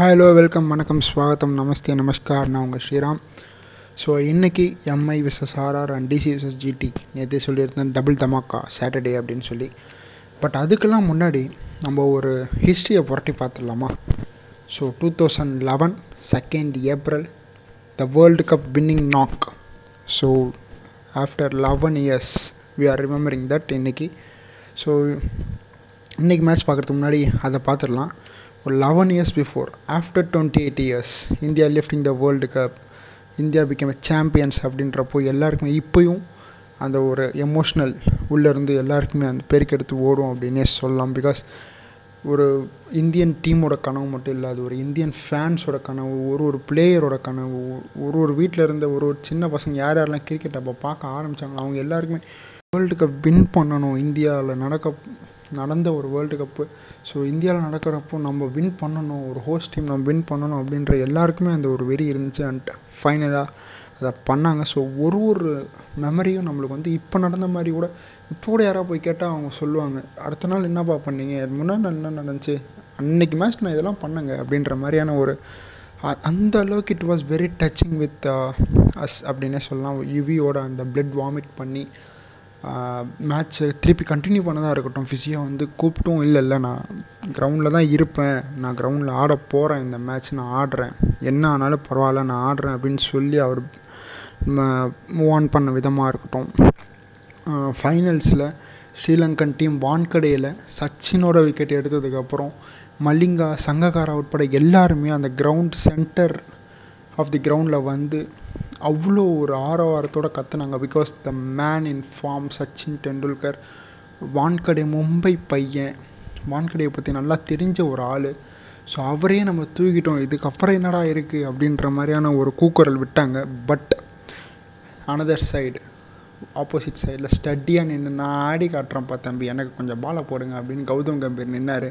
Hello welcome வணக்கம் ஸ்வாகத்தம் நமஸ்தே நமஸ்கார். நான் உங்கள் ஸ்ரீராம். ஸோ இன்றைக்கி MI versus RR and DC versus GT நேற்று சொல்லியிருந்தேன் டபுள் தமாக்கா சாட்டர்டே அப்படின்னு சொல்லி. பட் அதுக்கெல்லாம் முன்னாடி நம்ம ஒரு ஹிஸ்ட்ரியை புரட்டி பார்த்துடலாமா? So two thousand eleven second April the world cup winning knock so after eleven years we are remembering that இன்றைக்கி ஸோ இன்றைக்கி மேட்ச் பார்க்குறதுக்கு முன்னாடி அதை பார்த்துடலாம். ஒரு eleven years before after twenty eight years India lifting the world cup India became champions அப்படின்றப்போ எல்லாருக்குமே இப்போயும் அந்த ஒரு எமோஷ்னல் உள்ளேருந்து எல்லாருக்குமே அந்த பெருக்கெடுத்து ஓடும் அப்படின்னே சொல்லலாம். பிகாஸ் ஒரு இந்தியன் டீமோட கனவு மட்டும் இல்லாது ஒரு இந்தியன் ஃபேன்ஸோட கனவு ஒரு ஒரு பிளேயரோட கனவு ஒரு ஒரு வீட்டில் இருந்த ஒரு ஒரு சின்ன பசங்க யார் யாரெல்லாம் கிரிக்கெட் அப்போ பார்க்க ஆரம்பித்தாங்களோ அவங்க எல்லாருக்குமே வேர்ல்டு கப் வின் பண்ணணும் இந்தியாவில் நடக்க நடந்த ஒரு வேர்ல்டு கப்பு ஸோ இந்தியாவில் நடக்கிறப்போ நம்ம வின் பண்ணணும் ஒரு ஹோஸ்ட் டீம் நம்ம வின் பண்ணணும் அப்படின்ற எல்லாருக்குமே அந்த ஒரு வெறி இருந்துச்சு. அண்ட் ஃபைனலாக அதை பண்ணாங்க. ஸோ ஒரு ஒரு மெமரியும் நம்மளுக்கு வந்து இப்போ நடந்த மாதிரி கூட இப்போ கூட யாராவது போய் கேட்டால் அவங்க சொல்லுவாங்க. அடுத்த நாள் என்னப்பா பண்ணீங்க? முன்னாடி நாள் என்ன நடந்துச்சு? அன்னைக்கு மேட்ச் நான் இதெல்லாம் பண்ணுங்க அப்படின்ற மாதிரியான ஒரு அந்த அளவுக்கு it was very touching with us அப்படின்னே சொல்லலாம். யுவியோட அந்த பிளட் வாமிட் பண்ணி மேட்ச்சை திருப்பி கண்டினியூ பண்ணதாக இருக்கட்டும். ஃபிசியாக வந்து கூப்பிட்டும் இல்லை இல்லை நான் கிரவுண்டில் தான் இருப்பேன். நான் கிரவுண்டில் ஆட போகிறேன் இந்த மேட்ச் நான் ஆடுறேன். என்ன ஆனாலும் பரவாயில்ல நான் ஆடுறேன் அப்படின்னு சொல்லி அவர் மூவ் ஆன் பண்ண விதமாக இருக்கட்டும். ஃபைனல்ஸில் ஸ்ரீலங்கன் டீம் வான்கடையில் சச்சினோட விக்கெட் எடுத்ததுக்கப்புறம் மல்லிங்கா சங்ககாரா உட்பட எல்லாருமே அந்த கிரவுண்ட் சென்டர் ஆஃப் தி கிரவுண்டில் வந்து அவ்வளோ ஒரு ஆரவாரத்தோடு கற்றுனாங்க because the man in form Sachin Tendulkar Wankhede Mumbai பையன். வான்கடையை பற்றி நல்லா தெரிஞ்ச ஒரு ஆள். ஸோ அவரே நம்ம தூக்கிட்டோம். இதுக்கப்புறம் என்னடா இருக்குது அப்படின்ற மாதிரியான ஒரு கூக்குரல் விட்டாங்க. பட் அனதர் சைடு ஆப்போசிட் சைடில் ஸ்டடியாக நின்று நான் ஆடி காட்டுறேன்ப்பா தம்பி. எனக்கு கொஞ்சம் பாலை போடுங்க அப்படின்னு கௌதம் கம்பீர் நின்னார்.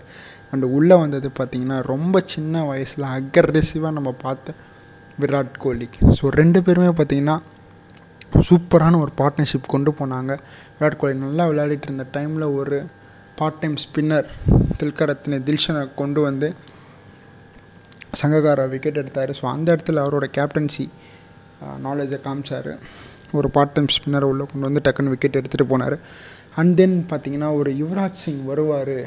அண்டு உள்ளே வந்தது பார்த்திங்கன்னா ரொம்ப சின்ன வயசில் அக்ரெசிவாக நம்ம பார்த்து விராட் கோலி. ஸோ ரெண்டு பேருமே பார்த்திங்கன்னா சூப்பரான ஒரு பார்ட்னர்ஷிப் கொண்டு போனாங்க. விராட் கோலி நல்லா விளையாடிட்டு இருந்த டைமில் ஒரு பார்ட் டைம் ஸ்பின்னர் தில்கரத்தின தில்ஷனை கொண்டு வந்து சங்ககாரா விக்கெட் எடுத்தார். ஸோ அந்த இடத்துல அவரோட கேப்டன்சி நாலேஜை காமிச்சார். ஒரு பார்ட் டைம் ஸ்பின்னரை உள்ளே கொண்டு வந்து டக்குன்னு விக்கெட் எடுத்துகிட்டு போனார். அண்ட் தென் பார்த்திங்கன்னா ஒரு யுவராஜ் சிங் வருவார்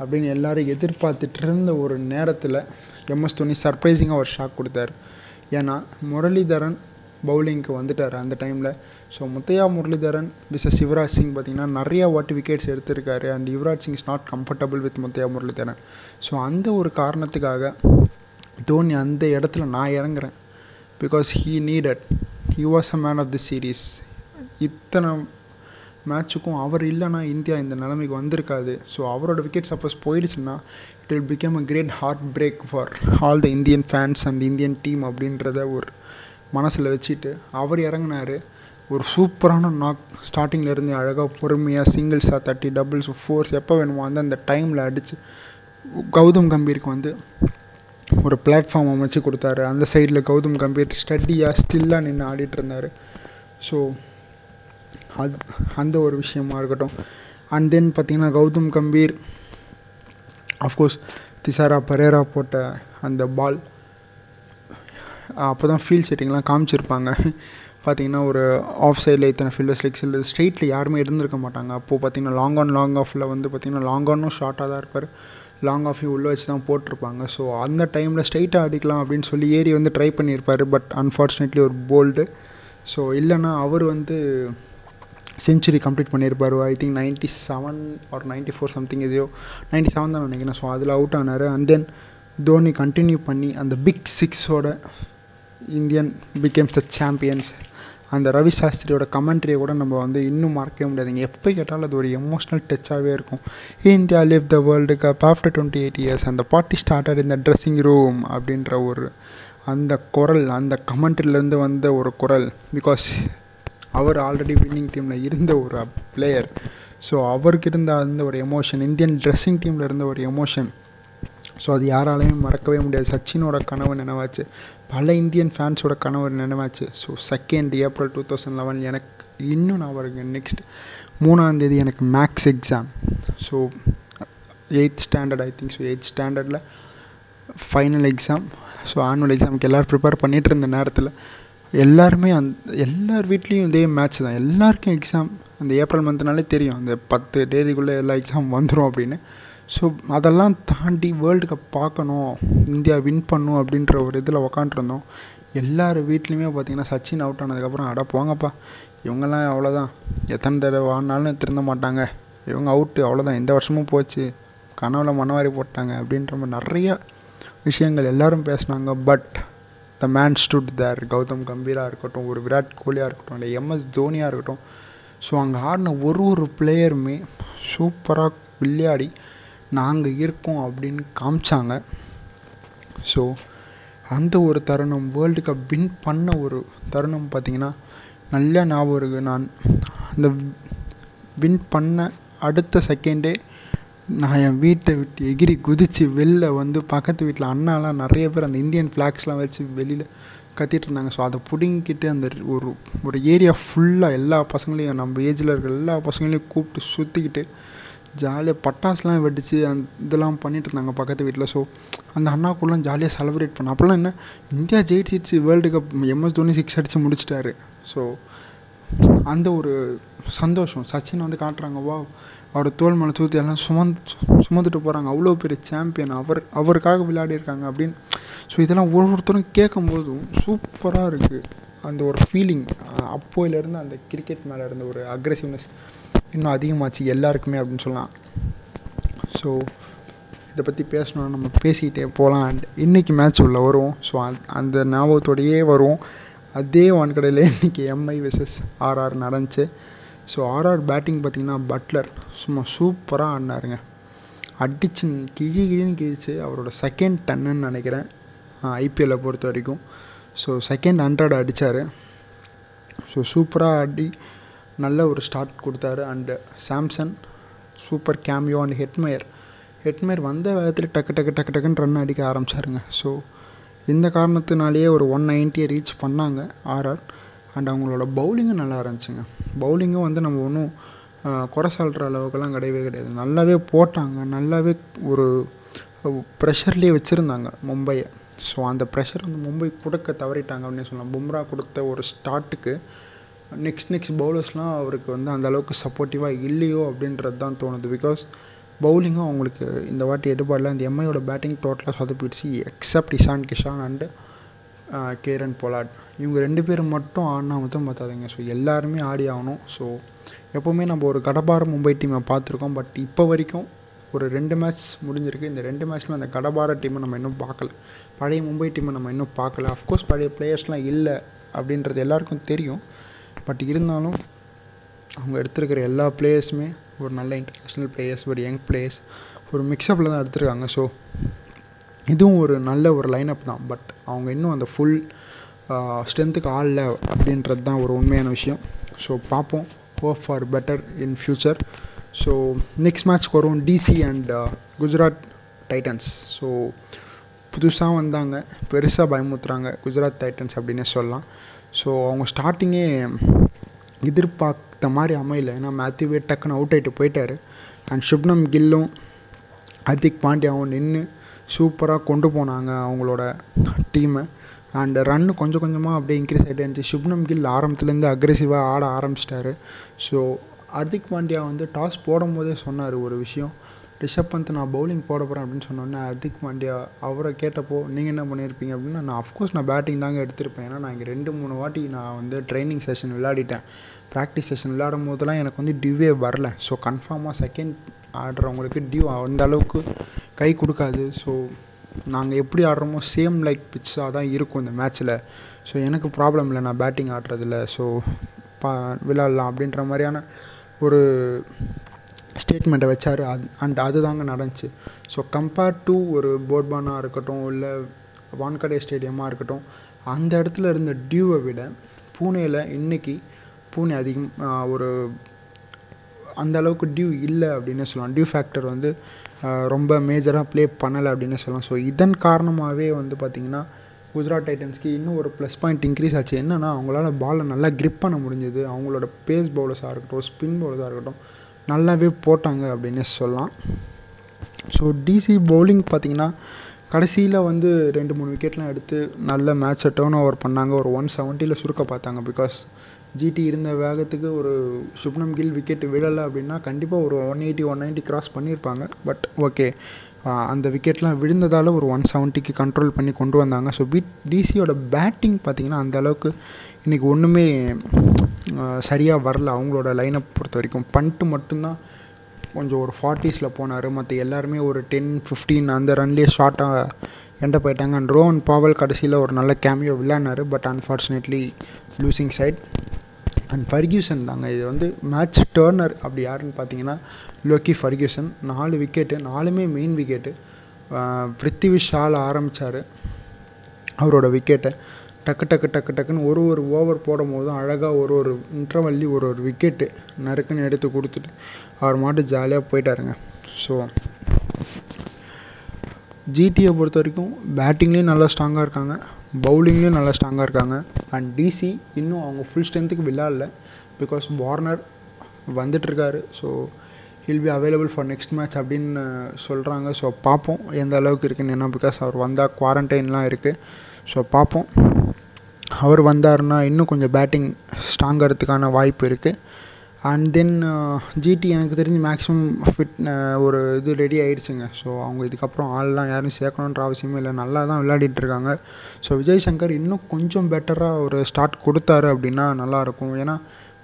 அப்படின்னு எல்லோரும் எதிர்பார்த்துட்டு இருந்த ஒரு நேரத்தில் எம்எஸ் தோனி சர்ப்ரைசிங்காக ஒரு ஷாக் கொடுத்தாரு. ஏன்னா முரளிதரன் பவுலிங்க்கு வந்துட்டார் அந்த டைமில் ஸோ முத்தையா முரளிதரன் விச சிவராஜ் சிங் பார்த்திங்கன்னா நிறையா வாட்டி விக்கெட்ஸ் எடுத்திருக்காரு. And Yuvraj Singh is not comfortable with Muttiah Muralitharan. So அந்த ஒரு காரணத்துக்காக தோனி அந்த இடத்துல நான் இறங்குறேன். Because he needed he was a man of the series இத்தனை மேட்ச்சுக்கும் அவர் இல்லைனா இந்தியா இந்த நிலைமைக்கு வந்திருக்காது. ஸோ அவரோட விக்கெட் சப்போஸ் போயிடுச்சுன்னா it will become a great heartbreak for all the Indian fans and Indian team அப்படின்றத ஒரு மனசில் வச்சுட்டு அவர் இறங்கினார். ஒரு சூப்பரான நாக் ஸ்டார்டிங்லேருந்து அழகாக பொறுமையாக சிங்கிள்ஸாக தேர்ட்டி டபுள்ஸ் ஃபோர்ஸ் எப்போ வேணுமோ வந்து அந்த டைமில் அடித்து கௌதம் கம்பீருக்கு வந்து ஒரு பிளாட்ஃபார்ம் அமைச்சு கொடுத்தாரு. அந்த சைடில் கௌதம் கம்பீர் ஸ்டடியாக ஸ்டில்லாக நின்று ஆடிட்டு இருந்தார். ஸோ அது அந்த ஒரு விஷயமா இருக்கட்டும். அண்ட் தென் பார்த்திங்கன்னா கௌதம் கம்பீர் அஃப்கோர்ஸ் திசாரா பரேரா போட்ட அந்த பால் அப்போ தான் ஃபீல்ட் செட்டிங்லாம் காமிச்சிருப்பாங்க. பார்த்திங்கன்னா ஒரு ஆஃப் சைடில் இத்தனை ஃபீல்டர்ஸ் லெக்ஸ் இல்லை ஸ்ட்ரெயிட்டில் யாருமே இருந்திருக்க மாட்டாங்க. அப்போது பார்த்திங்கன்னா லாங் ஆன் லாங் ஆஃபில் வந்து பார்த்திங்கன்னா லாங் ஆனும் ஷார்ட்டாக தான் இருப்பார். லாங் ஆஃபையும் உள்ளே வச்சு தான் போட்டிருப்பாங்க. ஸோ அந்த டைமில் ஸ்ட்ரைட்டாக அடிக்கலாம் அப்படின்னு சொல்லி ஏறி வந்து ட்ரை பண்ணியிருப்பார். பட் அன்ஃபார்ச்சுனேட்லி ஒரு போல்டு ஸோ இல்லைன்னா அவர் வந்து செஞ்சுரி கம்ப்ளீட் பண்ணியிருப்பார். I think ninety seven or ninety four something எதையோ. நைன்ட்டி செவன் தான் நினைக்கிறேன். ஸோ அதில் அவுட் ஆனார். அண்ட் தென் தோனி கண்டினியூ பண்ணி அந்த பிக் சிக்ஸோட இந்தியன் பிகேம்ஸ் த சாம்பியன்ஸ் அந்த ரவி சாஸ்திரியோட கமெண்ட்ரியை கூட நம்ம வந்து இன்னும் மறக்கவே முடியாதுங்க. எப்போ கேட்டாலும் அது ஒரு எமோஷ்னல் டச்சாகவே இருக்கும். India live the world cup after twenty eight years அந்த பார்ட்டி ஸ்டார்டர் இந்த ட்ரெஸ்ஸிங் ரூம் அப்படின்ற ஒரு அந்த குரல் அந்த கமெண்ட்ரிலேருந்து வந்த ஒரு குரல். பிகாஸ் அவர் ஆல்ரெடி வின்னிங் டீமில் இருந்த ஒரு பிளேயர் ஸோ அவருக்கு இருந்த அந்த ஒரு எமோஷன் இந்தியன் ட்ரெஸ்ஸிங் டீமில் இருந்த ஒரு எமோஷன் ஸோ அது யாராலையும் மறக்கவே முடியாது. சச்சினோட கனவு நினைவாச்சு. பல இந்தியன் ஃபேன்ஸோட கனவு நினைவாச்சு. So second April two thousand eleven எனக்கு இன்னும் நான் வருங்க நெக்ஸ்ட் மூணாந்தேதி எனக்கு maths exam so eighth standard I think so eighth ஸ்டாண்டர்டில் ஃபைனல் எக்ஸாம் ஸோ ஆனுவல் எக்ஸாமுக்கு எல்லோரும் ப்ரிப்பேர் பண்ணிகிட்டு இருந்த நேரத்தில் எல்லாருமே அந் எல்லார் வீட்லேயும் இதே மேட்ச் தான். எல்லாருக்கும் எக்ஸாம் அந்த ஏப்ரல் மந்த்னாலே தெரியும். அந்த பத்து தேதிக்குள்ளே எல்லா எக்ஸாம் வந்துடும் அப்படின்னு. ஸோ அதெல்லாம் தாண்டி வேர்ல்டு கப் பார்க்கணும் இந்தியா வின் பண்ணும் அப்படின்ற ஒரு இதில் உக்காண்ட்ருந்தோம் எல்லார் வீட்லேயுமே பார்த்திங்கன்னா சச்சின் அவுட் ஆனதுக்கப்புறம் அட போங்கப்பா. இவங்கெல்லாம் அவ்வளோதான் எத்தனை தடவை ஆனாலும் திருந்த மாட்டாங்க. இவங்க அவுட்டு அவ்வளோதான் எந்த வருஷமும் போச்சு. கனவுல மனவாரி போட்டாங்க அப்படின்ற மாதிரி நிறைய விஷயங்கள் எல்லோரும் பேசினாங்க. But the man stood there Gautam கம்பீராக இருக்கட்டும் ஒரு விராட் கோலியாக இருக்கட்டும் இல்லை எம்எஸ் தோனியாக இருக்கட்டும். ஸோ அங்கே ஆடின ஒரு ஒரு பிளேயருமே சூப்பராக விளையாடி நாங்கள் இருக்கோம் அப்படின்னு காமிச்சாங்க. ஸோ அந்த ஒரு தருணம் வேர்ல்டு கப் வின் பண்ண ஒரு தருணம் பார்த்திங்கன்னா நல்ல ஞாபகம் இருக்குது நான் அந்த வின் பண்ண அடுத்த செகண்டே நான் என் வீட்டை விட்டு எகிரி குதித்து வெளில வந்து பக்கத்து வீட்டில் அண்ணாலாம் நிறைய பேர் அந்த இந்தியன் ஃப்ளாக்ஸ்லாம் வச்சு வெளியில் கத்திட்டு இருந்தாங்க. ஸோ அதை பிடுங்கிட்டு அந்த ஒரு ஒரு ஏரியா ஃபுல்லாக எல்லா பசங்களையும் நம்ம ஏஜில் இருக்கிற எல்லா பசங்களையும் கூப்பிட்டு சுற்றிக்கிட்டு ஜாலியாக பட்டாசுலாம் வெடித்து அந்த இதெல்லாம் பண்ணிகிட்டு இருந்தாங்க பக்கத்து வீட்டில் ஸோ அந்த அண்ணா கூடலாம் ஜாலியாக செலிப்ரேட் பண்ண அப்போல்லாம் என்ன India ஜெயிச்சிடுச்சு world cup MS Dhoni six அடித்து முடிச்சிட்டாரு. ஸோ அந்த ஒரு சந்தோஷம். சச்சின் வந்து காட்டுறாங்க வா அவரோட தோல் மேலே தூத்தி எல்லாம் சுமந்து சுமந்துட்டு போகிறாங்க அவ்வளோ பெரிய சாம்பியன் அவர் அவருக்காக விளையாடிருக்காங்க அப்படின்னு. ஸோ இதெல்லாம் ஒரு ஒருத்தரும் கேட்கும் போதும் சூப்பராக இருக்குது அந்த ஒரு ஃபீலிங் அப்போயிலேருந்து அந்த கிரிக்கெட் மேலே இருந்த ஒரு அக்ரெசிவ்னஸ் இன்னும் அதிகமாச்சு எல்லாருக்குமே அப்படின்னு சொல்லலாம். ஸோ இதை பற்றி பேசணும்னா நம்ம பேசிக்கிட்டே போகலாம் அண்ட் இன்றைக்கி மேட்ச் உள்ள வருவோம். ஸோ அந்த ஞாபகத்தோடையே வருவோம். அதே வான்கடையில் இன்றைக்கி எம்ஐ வெசஸ் ஆர்ஆர் நடந்துச்சு. ஸோ ஆர்ஆர் பேட்டிங் பார்த்திங்கன்னா பட்லர் சும்மா சூப்பராக ஆடினாருங்க. அடிச்சு கிழி கிழின்னு கிழிச்சு அவரோட செகண்ட் டன்னுன்னு நினைக்கிறேன். ஐபிஎல்லை பொறுத்த வரைக்கும். ஸோ செகண்ட் ஹண்ட்ரட் அடித்தார் ஸோ சூப்பராக ஆடி நல்ல ஒரு ஸ்டார்ட் கொடுத்தாரு. And Samson super cameo and Hetmyer Hetmyer வந்த வேகத்தில் டக்கு டக்கு டக்கு டக்குன்னு ரன் அடிக்க ஆரம்பிச்சாருங்க. ஸோ இந்த காரணத்தினாலேயே ஒரு ஒன் நைன்ட்டியை ரீச் பண்ணாங்க ஆர்ஆர் அண்ட் அவங்களோட பவுலிங்கும் நல்லா இருந்துச்சுங்க. பவுலிங்கும் வந்து நம்ம ஒன்றும் குறை சொல்கிற அளவுக்குலாம் கிடையவே கிடையாது. நல்லாவே போட்டாங்க. நல்லாவே ஒரு ப்ரெஷர்லேயே வச்சுருந்தாங்க மும்பையை. ஸோ அந்த ப்ரெஷர் வந்து மும்பை கொடுக்க தவறிட்டாங்க அப்படின்னு சொல்லலாம். பும்ரா கொடுத்த ஒரு ஸ்டார்ட்டுக்கு நெக்ஸ்ட் நெக்ஸ்ட் பவுலர்ஸ்லாம் அவருக்கு வந்து அந்த அளவுக்கு சப்போர்ட்டிவாக இல்லையோ அப்படின்றது தான் தோணுது. பிகாஸ் பவுலிங்கும் அவங்களுக்கு இந்த வாட்டி எடுபாடில் இந்த எம்ஐயோட பேட்டிங் டோட்டலாக சொதப்பிடுச்சு except Ishan Kishan and Kieron Pollard. இவங்க ரெண்டு பேரும் மட்டும் ஆடினா மட்டும் பார்த்தாதீங்க ஸோ எல்லாருமே ஆடி ஆகணும். ஸோ எப்போவுமே நம்ம ஒரு கடபார மும்பை டீமை பார்த்துருக்கோம். பட் இப்போ வரைக்கும் ஒரு ரெண்டு மேட்ச் முடிஞ்சிருக்கு. இந்த ரெண்டு மேட்ச்லையும் அந்த கடபார டீமை நம்ம இன்னும் பார்க்கல. பழைய மும்பை டீமை நம்ம இன்னும் பார்க்கல. அஃப்கோர்ஸ் பழைய பிளேயர்ஸ்லாம் இல்லை அப்படின்றது எல்லாருக்கும் தெரியும். பட் இருந்தாலும் அவங்க எடுத்திருக்கிற எல்லா பிளேயர்ஸுமே ஒரு நல்ல இன்டர்நேஷ்னல் பிளேயர்ஸ் ஒரு யங் பிளேயர்ஸ் ஒரு மிக்சப்பில் தான் எடுத்திருக்காங்க. ஸோ இதுவும் ஒரு நல்ல ஒரு லைனப் தான். பட் அவங்க இன்னும் அந்த ஃபுல் ஸ்ட்ரென்த்துக்கு ஆளில் அப்படின்றது தான் ஒரு உண்மையான விஷயம். ஸோ பார்ப்போம். Hope for better in future so next மேட்ச்க்கு வரும் DC and Gujarat Titans so புதுசாக வந்தாங்க. பெருசாக பயமுத்துறாங்க குஜராத் டைட்டன்ஸ் அப்படின்னே சொல்லலாம். ஸோ அவங்க ஸ்டார்டிங்கே எதிர்பார்க்க எடுத்த மாதிரி அமையல. ஏன்னா மேத்யூவே டக்குன்னு அவுட் ஆகிட்டு போயிட்டார். அண்ட் சுப்னம் கில்லும் ஹர்திக் பாண்டியாவும் நின்று சூப்பராக கொண்டு போனாங்க அவங்களோட டீமை அண்ட் ரன்னு கொஞ்சம் கொஞ்சமாக அப்படியே இன்க்ரீஸ் ஆகிட்டே இருந்துச்சு. சுப்னம் கில் ஆரம்பத்துலேருந்து அக்ரெசிவாக ஆட ஆரம்பிச்சிட்டாரு. ஸோ ஹர்திக் பாண்டியா வந்து டாஸ் போடும்போதே சொன்னார் ஒரு விஷயம். ரிஷப் பந்த் நான் பவுலிங் போட போகிறேன் அப்படின்னு சொன்னோன்னே ஹர்திக் பாண்டியா அவரை கேட்டப்போ நீங்கள் என்ன பண்ணியிருப்பீங்க? அப்படின்னா நான் அஃப்கோர்ஸ் நான் பேட்டிங் தாங்க எடுத்திருப்பேன். ஏன்னா நான் இங்கே ரெண்டு மூணு வாட்டி நான் வந்து ட்ரைனிங் செஷன் விளையாடிட்டேன். ப்ராக்டிஸ் செஷன் விளையாடும் போதெல்லாம் எனக்கு வந்து டியூவே வரல. ஸோ கன்ஃபார்மாக செகண்ட் ஆடுறவங்களுக்கு டியூ அந்த அளவுக்கு கை கொடுக்காது. ஸோ நாங்கள் எப்படி ஆடுறோமோ சேம் லைக் பிச்சாக தான் இருக்கும் இந்த மேட்ச்சில் ஸோ எனக்கு ப்ராப்ளம் இல்லை. நான் பேட்டிங் ஆடுறதில்ல. ஸோ பா விளாட்லாம் அப்படின்ற மாதிரியான ஒரு ஸ்டேட்மெண்ட்டை வச்சார். அது அண்ட் அதுதாங்க நடந்துச்சு. ஸோ கம்பேர்ட் டு ஒரு போர்பானாக இருக்கட்டும் இல்லை வான்கடே ஸ்டேடியமாக இருக்கட்டும் அந்த இடத்துல இருந்த டியூவை விட பூனேயில் இன்றைக்கி பூனே அதிகம் ஒரு அந்த அளவுக்கு டியூ இல்லை அப்படின்னு சொல்லலாம். டியூ ஃபேக்டர் வந்து ரொம்ப மேஜராக ப்ளே பண்ணலை அப்படின்னு சொல்லலாம். ஸோ இதன் காரணமாகவே வந்து பார்த்திங்கன்னா குஜராத் டைட்டன்ஸ்க்கு இன்னும் ஒரு ப்ளஸ் பாயிண்ட் இன்க்ரீஸ் ஆச்சு. என்னென்னா அவங்களால பாலை நல்லா க்ரிப் பண்ண முடிஞ்சது. அவங்களோட பேஸ் பவுலர்ஸாக இருக்கட்டும் ஸ்பின் பவுலர்ஸாக இருக்கட்டும் நல்லாவே போட்டாங்க அப்படின்னு சொல்லலாம். ஸோ டிசி பவுலிங் பார்த்திங்கன்னா கடைசியில் வந்து ரெண்டு மூணு விக்கெட்லாம் எடுத்து நல்ல மேட்சை டேர்ன் ஓவர் பண்ணாங்க. ஒரு ஒன் செவன்ட்டியில் சுருக்க பார்த்தாங்க. பிகாஸ் ஜிடி இருந்த வேகத்துக்கு ஒரு சுப்னம் கில் விக்கெட் விழலை அப்படின்னா கண்டிப்பாக ஒரு one eighty one ninety cross பண்ணியிருப்பாங்க. பட் ஓகே அந்த விக்கெட்லாம் விழுந்ததால் ஒரு ஒன் செவன்ட்டிக்கு கண்ட்ரோல் பண்ணி கொண்டு வந்தாங்க. ஸோ பி டிசியோட பேட்டிங் பார்த்திங்கன்னா அந்த அளவுக்கு இன்றைக்கி ஒன்றுமே சரியாக வரல அவங்களோட லைனப் பொறுத்த வரைக்கும். பண்ட்டு மட்டும்தான் கொஞ்சம் ஒரு ஃபார்ட்டிஸில் போனார். மற்ற எல்லாருமே ஒரு டென் ஃபிஃப்டீன் அந்த ரன்லேயே ஷார்ட்டாக எண்ட போயிட்டாங்க அண்ட் ரோஹன் பாவல் கடைசியில் ஒரு நல்ல கேமியோ விளையாடினார். But unfortunately losing side and Ferguson தாங்க. இது வந்து மேட்ச் டேர்னர் அப்படி யாருன்னு பார்த்தீங்கன்னா லோக்கி ஃபர்கியூசன் நாலு விக்கெட்டு நாலுமே மெயின் விக்கெட்டு பிருத்திவி ஷால் ஆரம்பித்தார் அவரோட விக்கெட்டை டக்கு டக்கு டக்கு டக்குன்னு ஒரு ஒரு ஓவர் போடும் போதும் அழகாக ஒரு ஒரு இன்டர்வல்லி ஒரு ஒரு விக்கெட்டு நறுக்குன்னு எடுத்து கொடுத்துட்டு அவர் மாட்டு ஜாலியாக போயிட்டாருங்க. ஸோ ஜிடியை பொறுத்த வரைக்கும் பேட்டிங்லேயும் நல்லா ஸ்ட்ராங்காக இருக்காங்க பவுலிங்லேயும் நல்லா ஸ்ட்ராங்காக இருக்காங்க. அண்ட் டிசி இன்னும் அவங்க ஃபுல் ஸ்ட்ரென்த்துக்கு விளாடல because Warner வந்துட்டுருக்காரு so he'll be available for next match அப்படின்னு uh, சொல்கிறாங்க ஸோ பார்ப்போம் எந்த அளவுக்கு இருக்குன்னு. என்ன பிகாஸ் அவர் வந்தால் குவாரண்டைன்லாம் இருக்குது ஸோ பார்ப்போம். அவர் வந்தாருன்னா இன்னும் கொஞ்சம் பேட்டிங் ஸ்ட்ராங்கிறதுக்கான வாய்ப்பு இருக்குது அண்ட் தென் ஜிடி எனக்கு தெரிஞ்சு மேக்ஸிமம் ஃபிட் uh, ஒரு இது ரெடி ஆகிடுச்சுங்க ஸோ அவங்க இதுக்கப்புறம் ஆள்லாம் யாரும் சேர்க்கணுன்ற அவசியமே இல்லை. நல்லா தான் விளையாடிட்டுருக்காங்க ஸோ விஜய் சங்கர் இன்னும் கொஞ்சம் பெட்டராக ஒரு ஸ்டார்ட் கொடுத்தாரு அப்படின்னா நல்லாயிருக்கும் ஏன்னா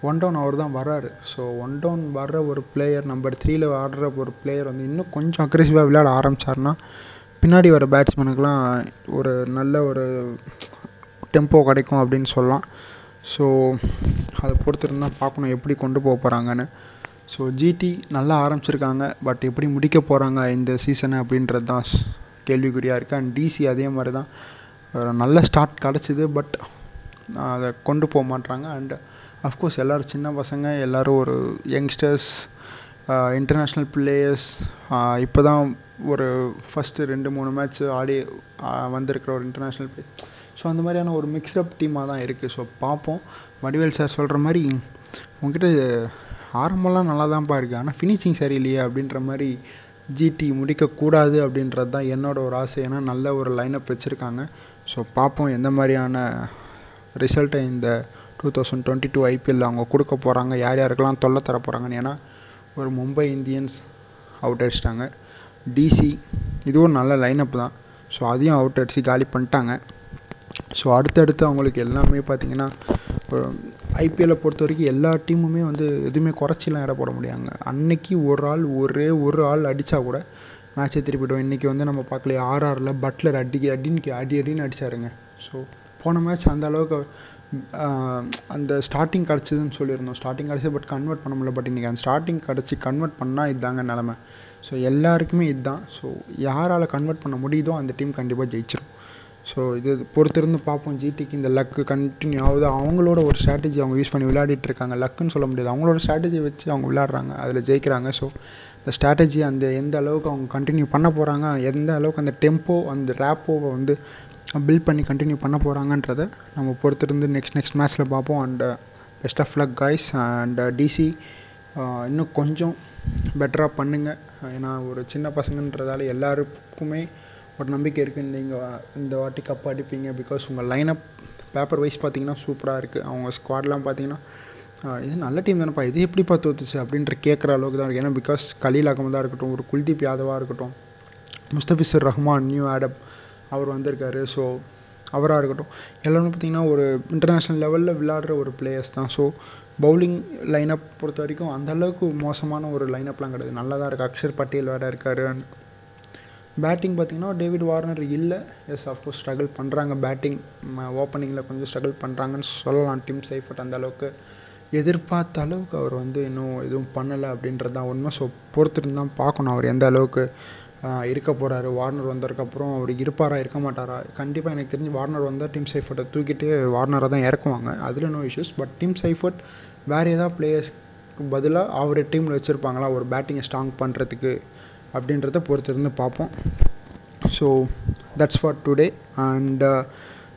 ஒன் டவுன் அவர் தான் வர்றாரு ஸோ ஒன் டவுன் வர்ற ஒரு பிளேயர் நம்பர் த்ரீயில் ஆடுற ஒரு பிளேயர் வந்து இன்னும் கொஞ்சம் அக்ரெசிவாக விளையாட ஆரம்பித்தார்னா பின்னாடி வர பேட்ஸ்மேனுக்கெலாம் ஒரு நல்ல ஒரு டெம்போ கிடைக்கும் அப்படின்னு சொல்லலாம். ஸோ அதை பொறுத்திருந்தால் பார்க்கணும் எப்படி கொண்டு போக போகிறாங்கன்னு ஸோ ஜிடி நல்லா ஆரம்பிச்சிருக்காங்க. பட் எப்படி முடிக்க போகிறாங்க இந்த சீசனை அப்படின்றது தான் கேள்விக்குறியாக இருக்குது அண்ட் டிசி அதே மாதிரி தான். நல்ல ஸ்டார்ட் கிடச்சிது பட் அதை கொண்டு போக மாட்றாங்க. அண்டு அஃப்கோர்ஸ் எல்லோரும் சின்ன பசங்க எல்லோரும் ஒரு யங்ஸ்டர்ஸ் இன்டர்நேஷ்னல் பிளேயர்ஸ் இப்போ தான் ஒரு ஃபஸ்ட்டு ரெண்டு மூணு மேட்ச் ஆடி uh, வந்திருக்கிற ஒரு இன்டர்நேஷ்னல் பிளே ஸோ அந்த மாதிரியான ஒரு மிக்ஸ்அப் டீமாக தான் இருக்குது ஸோ பார்ப்போம். வடிவேல் சார் சொல்கிற மாதிரி உங்ககிட்ட ஆரம்பம்லாம் நல்லா தான்ப்பா இருக்குது ஆனால் ஃபினிஷிங் சரியில்லையே அப்படின்ற மாதிரி ஜிடி முடிக்கக்கூடாது அப்படின்றது தான் என்னோட ஒரு ஆசை. ஏன்னா நல்ல ஒரு லைனப் வச்சுருக்காங்க. ஸோ பார்ப்போம் எந்த மாதிரியான ரிசல்ட்டை இந்த two thousand twenty two IPL அவங்க கொடுக்க போகிறாங்க யார் யாருக்கெல்லாம் தொல்லை தர போகிறாங்கன்னு ஏன்னா ஒரு மும்பை இந்தியன்ஸ் அவுட் அடிச்சிட்டாங்க. டிசி இதுவும் நல்ல லைனப் தான். ஸோ அதையும் அவுட் அடித்து காலி பண்ணிட்டாங்க. ஸோ அடுத்தடுத்து அவங்களுக்கு எல்லாமே பார்த்திங்கன்னா ஐபிஎல்லை பொறுத்த வரைக்கும் எல்லா டீமுமே வந்து எதுவுமே குறைச்சிலாம் இட போட முடியாங்க. அன்னைக்கு ஒரு ஆள் ஒரே ஒரு ஆள் அடித்தா கூட மேட்சை திருப்பிவிடும் இன்றைக்கி வந்து நம்ம பார்க்கலையே ஆர்ஆரில் பட்லர் அடிக்க அடின்னு அடி அடின்னு அடித்தாருங்க ஸோ போன மேட்ச் அந்த அளவுக்கு அந்த ஸ்டார்டிங் கிடச்சிதுன்னு சொல்லியிருந்தோம். ஸ்டார்டிங் கிடச்சி பட் கன்வெர்ட் பண்ண முடியல. பட் இன்றைக்கி அந்த ஸ்டார்டிங் கிடச்சி கன்வெர்ட் பண்ணால் இதுதாங்க நிலமை. ஸோ எல்லாருக்குமே இதுதான். ஸோ யாரால் கன்வெர்ட் பண்ண முடியுதோ அந்த டீம் கண்டிப்பாக ஜெயிச்சிடும் ஸோ இது பொறுத்திருந்து பார்ப்போம். ஜிடிக்கு இந்த லக்கு கண்டினியூ ஆகுது. அவங்களோட ஒரு ஸ்ட்ராட்டஜி அவங்க யூஸ் பண்ணி விளையாடிட்டு இருக்காங்க. லக்குன்னு சொல்ல முடியாது. அவங்களோட ஸ்ட்ராட்டஜி வச்சு அவங்க விளையாடுறாங்க. அதில் ஜெயிக்கிறாங்க. ஸோ இந்த ஸ்ட்ராட்டஜி அந்த எந்த அளவுக்கு அவங்க கண்டினியூ பண்ண போகிறாங்க எந்த அளவுக்கு அந்த டெம்போ அந்த ரேப்போவை வந்து பில்ட் பண்ணி கண்டினியூ பண்ண போகிறாங்கன்றத நம்ம பொறுத்திருந்து நெக்ஸ்ட் நெக்ஸ்ட் மேட்ச்சில் பார்ப்போம். And best of luck guys and DC இன்னும் கொஞ்சம் பெட்டராக பண்ணுங்கள் ஏன்னா ஒரு சின்ன பசங்கன்றதால எல்லாருக்குமே ஒரு நம்பிக்கை இருக்குன்னு நீங்கள் இந்த வாட்டி கப் அடிப்பீங்க. பிகாஸ் உங்கள் லைனப் பேப்பர் வைஸ் பார்த்தீங்கன்னா சூப்பராக இருக்குது அவங்க ஸ்குவாட்லாம் பார்த்தீங்கன்னா uh, இது நல்ல டீம் தானேப்பா. இது எப்படிப்பா தோத்துச்சு அப்படின்ற கேட்குற அளவுக்கு தான் இருக்குது ஏன்னா பிகாஸ் கலீல் அகமதாக இருக்கட்டும் ஒரு குல்தீப் யாதவாக இருக்கட்டும் முஸ்தபிசர் ரஹ்மான் நியூ ஆடப் அவர் வந்திருக்காரு. ஸோ அவராக இருக்கட்டும். எல்லாருமே பார்த்திங்கன்னா ஒரு இன்டர்நேஷ்னல் லெவலில் விளாட்ற ஒரு பிளேயர்ஸ் தான். ஸோ பவுலிங் லைனப் பொறுத்த வரைக்கும் அந்தளவுக்கு மோசமான ஒரு லைனப்லாம் கிடையாது. நல்லா தான் இருக்குது அக்ஷர் பட்டேல் வேறு இருக்கார். பேட்டிங் பார்த்திங்கன்னா டேவிட் வார்னர் இல்லை. எஸ் ஆஃப்கோர்ஸ் ஸ்ட்ரகிள் பண்ணுறாங்க பேட்டிங் ஓப்பனிங்கில் கொஞ்சம் ஸ்ட்ரகிள் பண்ணுறாங்கன்னு சொல்லலாம். டீம் சைஃபட் அந்த அளவுக்கு எதிர்பார்த்த அளவுக்கு அவர் வந்து இன்னும் எதுவும் பண்ணலை அப்படின்றது தான் உண்மை. ஸோ பொறுத்திருந்து தான் பார்க்கணும் அவர் எந்த அளவுக்கு இருக்க போகிறாரு வார்னர் வந்ததுக்கப்புறம் அவர் இருப்பாரா இருக்க மாட்டாரா? கண்டிப்பாக எனக்கு தெரிஞ்சு வார்னர் வந்தால் டீம் சைஃபர்ட்டை தூக்கிட்டு வார்னரை தான் இறக்குவாங்க. அதில் no issues but team Seifert வேறு ஏதாவது பிளேயர்ஸ்க்கு பதிலாக அவர் டீமில் வச்சுருப்பாங்களா? ஒரு பேட்டிங்கை ஸ்ட்ராங் பண்ணுறதுக்கு அப்படின்றத பொறுத்திருந்து பார்ப்போம். So that's for today and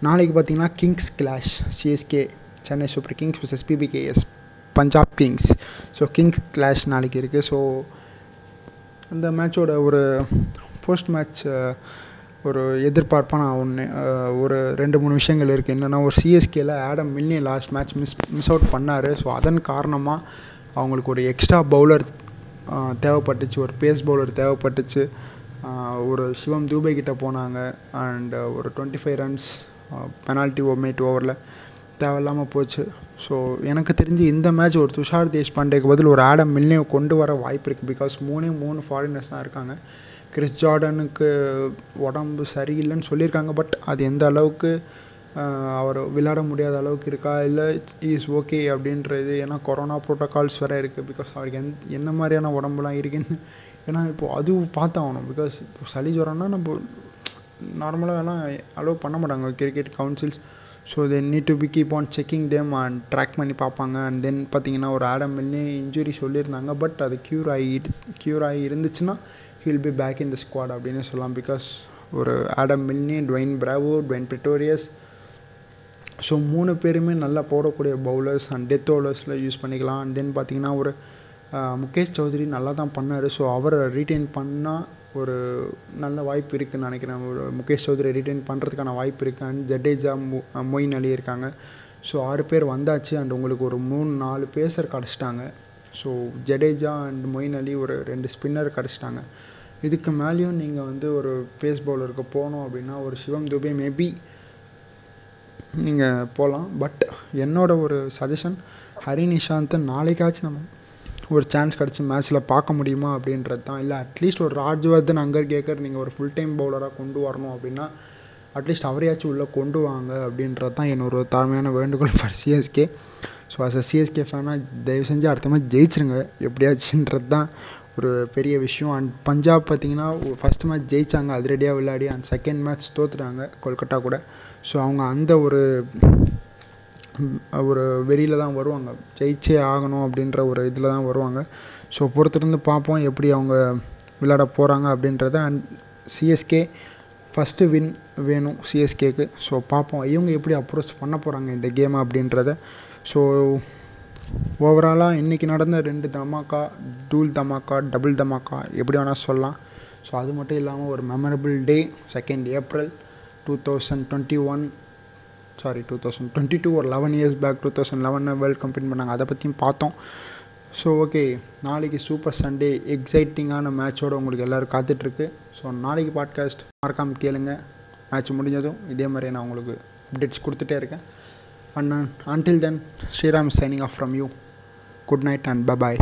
நாளைக்கு பார்த்தீங்கன்னா kings clash CSK Chennai Super Kings versus PBKS Punjab Kings so kings clash நாளைக்கு இருக்குது ஸோ அந்த மேட்சோட ஒரு போஸ்ட் மேட்ச் ஒரு எதிர்பார்ப்பாக நான் ஒன்று ஒரு ரெண்டு மூணு விஷயங்கள் இருக்குது என்னென்னா ஒரு சிஎஸ்கேல Adam Milne last match miss miss out பண்ணார். ஸோ அதன் காரணமாக அவங்களுக்கு ஒரு எக்ஸ்ட்ரா பவுலர் தேவைப்பட்டுச்சு. ஒரு பேஸ் பவுலர் தேவைப்பட்டுச்சு. ஒரு சிவம் தூபே கிட்ட போனாங்க. அண்ட் ஒரு twenty five runs penalty made ஓவரில் தேவையில்லாமல் போச்சு. ஸோ எனக்கு தெரிஞ்சு இந்த மேட்ச் ஒரு துஷார் தேஷ்பாண்டேக்கு பதில் ஒரு ஆடம் மில்லையும் கொண்டு வர வாய்ப்பு இருக்குது பிகாஸ் மூணே மூணு ஃபாரினர்ஸ் தான் இருக்காங்க. கிறிஸ் ஜார்டனுக்கு உடம்பு சரியில்லைன்னு சொல்லியிருக்காங்க. பட் அது எந்த அளவுக்கு அவர் விளையாட முடியாத அளவுக்கு இருக்கா? இல்லை இஸ் ஓகே அப்படின்றது ஏன்னா கொரோனா ப்ரோட்டோகால்ஸ் வேறு இருக்குது பிகாஸ் அவருக்கு எந் என்ன மாதிரியான உடம்புலாம் இருக்குன்னு ஏன்னா இப்போது அதுவும் பார்த்தாகணும். பிகாஸ் இப்போ சளி ஜுரம்னா நம்ம நார்மலாக எல்லாம் அலோவ் பண்ண மாட்டாங்க. Cricket councils so they need to be keep on checking them and track பண்ணி பார்ப்பாங்க. அண்ட் தென் பார்த்தீங்கன்னா ஒரு ஆடம் மில்னே இன்ஜுரி சொல்லியிருந்தாங்க. பட் அது க்யூர் ஆகிடுச்சு க்யூர் ஆகி இருந்துச்சுன்னா he'll be back in the squad அப்படின்னு சொல்லலாம். பிகாஸ் ஒரு Adam Milne Dwayne Bravo Dwayne Pretorius so மூணு பேருமே நல்லா போடக்கூடிய பவுலர்ஸ் அண்ட் டெத் ஓவர்ஸில் யூஸ் பண்ணிக்கலாம். அண்ட் தென் பார்த்தீங்கன்னா ஒரு முகேஷ் சௌத்ரி நல்லா தான் பண்ணார். ஸோ அவரை ரீட்டைன் பண்ணால் ஒரு நல்ல வாய்ப்பு இருக்குதுன்னு நினைக்கிறேன். ஒரு முகேஷ் சௌத்ரி ரிட்டைன் பண்ணுறதுக்கான வாய்ப்பு இருக்குது அண்ட் ஜடேஜா மொ மொயின் அலி இருக்காங்க ஸோ ஆறு பேர் வந்தாச்சு. அண்ட் உங்களுக்கு ஒரு மூணு நாலு பேசர் கிடச்சிட்டாங்க. ஸோ ஜடேஜா அண்ட் மொயின் அலி ஒரு ரெண்டு ஸ்பின்னர் கிடச்சிட்டாங்க. இதுக்கு மேலேயும் நீங்கள் வந்து ஒரு பேஸ் பவுலருக்கு போகணும் அப்படின்னா ஒரு சிவம் துபே மேபி நீங்கள் போகலாம் பட் என்னோட ஒரு சஜஷன் ஹரி நிஷாந்தை நாளைக்காச்சும் நம்ம ஒரு சான்ஸ் கிடச்சி மேட்ச்சில் பார்க்க முடியுமா அப்படின்றது தான். இல்லை அட்லீஸ்ட் ஒரு ராஜ்வர்தன் அங்கர் கேக்கர் நீங்கள் ஒரு ஃபுல் டைம் பவுலராக கொண்டு வரணும் அப்படின்னா அட்லீஸ்ட் அவரையாச்சும் உள்ளே கொண்டு வாங்க அப்படின்றது தான் என்னோட தாழ்மையான வேண்டுகோள் for CSK so as a CSK ஃபேனாக தயவு செஞ்சு அடுத்த மேட்ச் ஜெயிச்சிருங்க. எப்படியாச்சுன்றது தான் ஒரு பெரிய விஷயம். அண்ட் பஞ்சாப் பார்த்திங்கன்னா ஃபஸ்ட் மேட்ச் ஜெயித்தாங்க அதிரடியாக விளையாடி அண்ட் செகண்ட் மேட்ச் தோத்துட்டாங்க கொல்கட்டா கூட. ஸோ அவங்க அந்த ஒரு ஒரு வெறியில் தான் வருவாங்க. ஜெயிச்சே ஆகணும் அப்படின்ற ஒரு இதில் தான் வருவாங்க. ஸோ பொறுத்திருந்து பார்ப்போம் எப்படி அவங்க விளையாட போகிறாங்க அப்படின்றத. அண்ட் சிஎஸ்கே ஃபஸ்ட்டு வின் வேணும் சிஎஸ்கேக்கு ஸோ பார்ப்போம். இவங்க எப்படி அப்ரோச் பண்ண போகிறாங்க இந்த கேமை அப்படின்றத. ஸோ ஓவராலாக இன்றைக்கி நடந்த ரெண்டு தமாக்கா டூல் தமாக்கா டபுள் தமாக்கா எப்படி வேணால் சொல்லலாம். ஸோ அது மட்டும் இல்லாமல் ஒரு memorable day second April two thousand twenty one sorry two thousand twenty two ஒரு eleven years back two thousand லெவனில் வேர்ல்ட் கம்ப்ளீட் பண்ணாங்க. அதை பற்றியும் பார்த்தோம். ஸோ ஓகே நாளைக்கு சூப்பர் சண்டே எக்ஸைட்டிங்கான மேட்சோடு உங்களுக்கு எல்லோரும் காத்துட்ருக்கு. ஸோ நாளைக்கு பாட்காஸ்ட் மறக்காமல் கேளுங்க. மேட்ச் முடிஞ்சதும் இதே மாதிரி நான் உங்களுக்கு அப்டேட்ஸ் கொடுத்துட்டே இருக்கேன். And until then Sriram signing off from you good night and bye bye